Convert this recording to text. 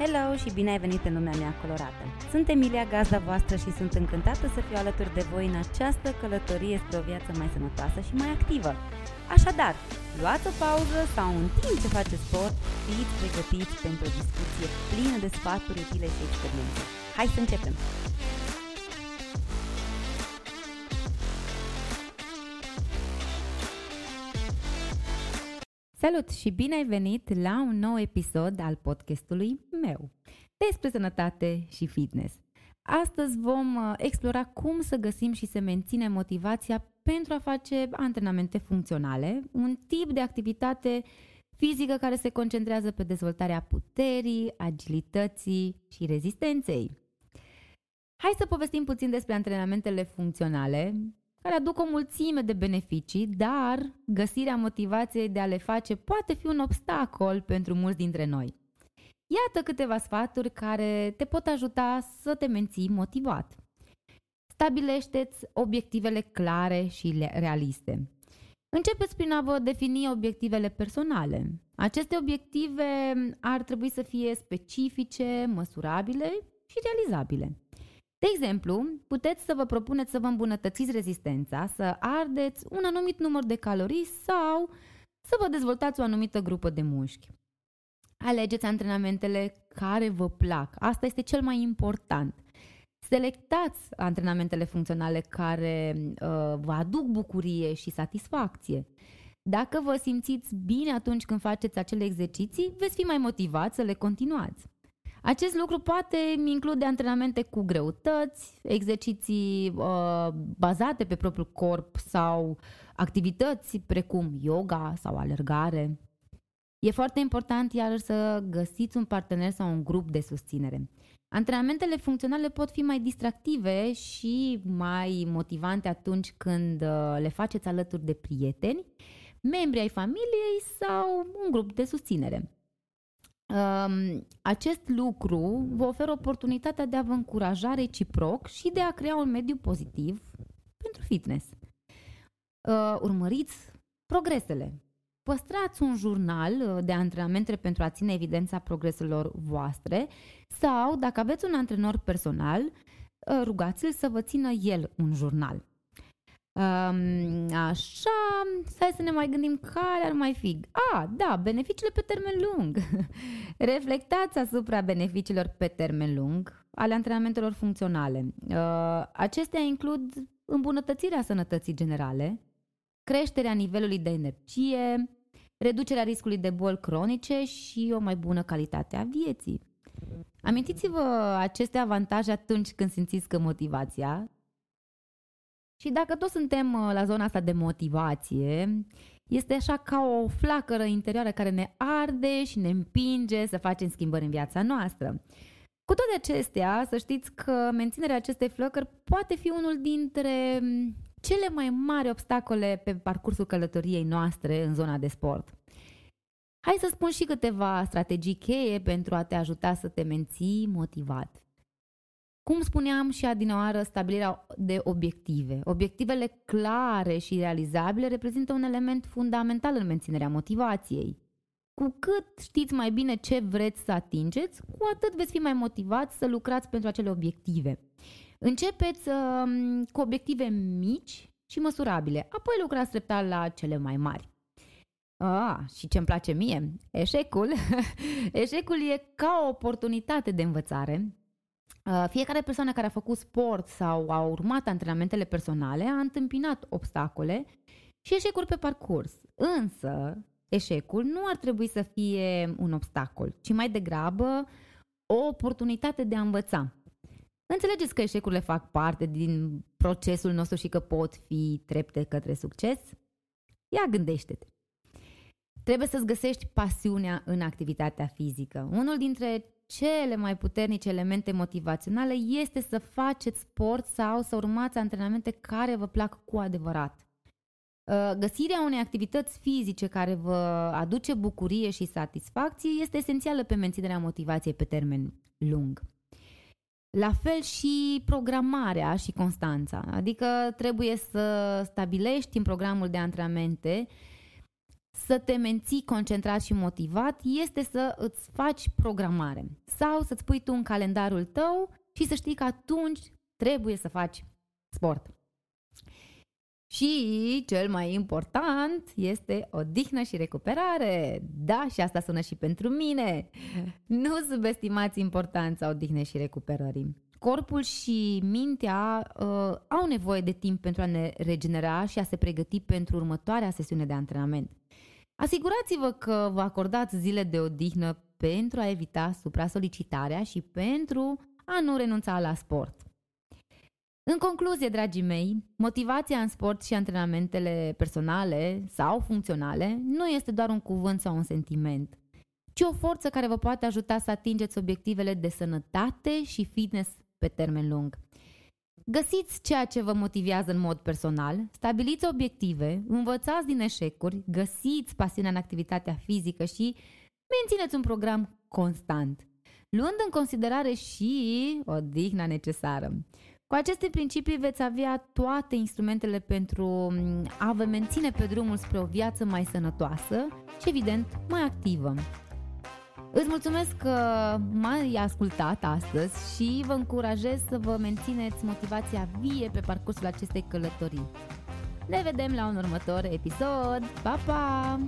Hello și bine ai venit în lumea mea colorată! Sunt Emilia, gazda voastră și sunt încântată să fiu alături de voi în această călătorie spre o viață mai sănătoasă și mai activă. Așadar, luați o pauză sau în timp ce faceți sport, fiți pregătiți pentru o discuție plină de sfaturi utile și experiențe. Hai să începem! Salut și bine ai venit la un nou episod al podcastului meu despre sănătate și fitness. Astăzi vom uh, explora cum să găsim și să menținem motivația pentru a face antrenamente funcționale, un tip de activitate fizică care se concentrează pe dezvoltarea puterii, agilității și rezistenței. Hai să povestim puțin despre antrenamentele funcționale, care aduc o mulțime de beneficii, dar găsirea motivației de a le face poate fi un obstacol pentru mulți dintre noi. Iată câteva sfaturi care te pot ajuta să te menții motivat. Stabilește-ți obiectivele clare și realiste. Începeți prin a vă defini obiectivele personale. Aceste obiective ar trebui să fie specifice, măsurabile și realizabile. De exemplu, puteți să vă propuneți să vă îmbunătățiți rezistența, să ardeți un anumit număr de calorii sau să vă dezvoltați o anumită grupă de mușchi. Alegeți antrenamentele care vă plac. Asta este cel mai important. Selectați antrenamentele funcționale care uh, vă aduc bucurie și satisfacție. Dacă vă simțiți bine atunci când faceți acele exerciții, veți fi mai motivați să le continuați. Acest lucru poate include antrenamente cu greutăți, exerciții uh, bazate pe propriul corp sau activități precum yoga sau alergare. E foarte important iar să găsiți un partener sau un grup de susținere. Antrenamentele funcționale pot fi mai distractive și mai motivante atunci când uh, le faceți alături de prieteni, membri ai familiei sau un grup de susținere. Um, acest lucru vă oferă oportunitatea de a vă încuraja reciproc și de a crea un mediu pozitiv pentru fitness. Uh, urmăriți progresele. Păstrați un jurnal uh, de antrenamente pentru a ține evidența progreselor voastre sau, dacă aveți un antrenor personal, uh, rugați-l să vă țină el un jurnal. Um, așa, hai să ne mai gândim care ar mai fi. A, da, beneficiile pe termen lung. Reflectați asupra beneficiilor pe termen lung ale antrenamentelor funcționale. Uh, acestea includ îmbunătățirea sănătății generale, creșterea nivelului de energie, reducerea riscului de boli cronice și o mai bună calitate a vieții. Amintiți-vă aceste avantaje atunci când simțiți că motivația și dacă toți suntem uh, la zona asta de motivație, este așa ca o flacără interioară care ne arde și ne împinge să facem schimbări în viața noastră. Cu toate acestea, să știți că menținerea acestei flăcări poate fi unul dintre mm, cele mai mari obstacole pe parcursul călătoriei noastre în zona de sport. Hai să spun și câteva strategii cheie pentru a te ajuta să te menții motivat. Cum spuneam și adinaoară, stabilirea de obiective. Obiectivele clare și realizabile reprezintă un element fundamental în menținerea motivației. Cu cât știți mai bine ce vreți să atingeți, cu atât veți fi mai motivați să lucrați pentru acele obiective. Începeți uh, cu obiective mici și măsurabile, apoi lucrați treptat la cele mai mari. Ah, și ce îmi place mie, eșecul. eșecul e ca o oportunitate de învățare Uh, fiecare persoană care a făcut sport sau a urmat antrenamentele personale a întâmpinat obstacole și eșecuri pe parcurs. Însă, eșecul nu ar trebui să fie un obstacol, ci mai degrabă o oportunitate de a învăța. Înțelegeți că eșecurile fac parte din procesul nostru și că pot fi trepte către succes? Ia gândește-te! Trebuie să-ți găsești pasiunea în activitatea fizică. Unul dintre cele mai puternice elemente motivaționale este să faceți sport sau să urmați antrenamente care vă plac cu adevărat. Uh, găsirea unei activități fizice care vă aduce bucurie și satisfacție este esențială pe menținerea motivației pe termen lung. La fel și programarea și constanța, adică trebuie să stabilești în programul de antrenamente să te menții concentrat și motivat este să îți faci programare sau să-ți pui tu în calendarul tău și să știi că atunci trebuie să faci sport. Și cel mai important este odihnă și recuperare. Da, și asta sună și pentru mine. Nu subestimați importanța odihnei și recuperării. Corpul și mintea uh, au nevoie de timp pentru a ne regenera și a se pregăti pentru următoarea sesiune de antrenament. Asigurați-vă că vă acordați zile de odihnă pentru a evita supra-solicitarea și pentru a nu renunța la sport. În concluzie, dragii mei, motivația în sport și antrenamentele personale sau funcționale nu este doar un cuvânt sau un sentiment, ci o forță care vă poate ajuta să atingeți obiectivele de sănătate și fitness pe termen lung. Găsiți ceea ce vă motivează în mod personal, stabiliți obiective, învățați din eșecuri, găsiți pasiunea în activitatea fizică și mențineți un program constant, luând în considerare și odihna necesară. Cu aceste principii veți avea toate instrumentele pentru mm, a vă menține pe drumul spre o viață mai sănătoasă și, evident, mai activă. Îți mulțumesc că m-ai ascultat astăzi și vă încurajez să vă mențineți motivația vie pe parcursul acestei călătorii. Ne vedem la un următor episod. Pa, pa!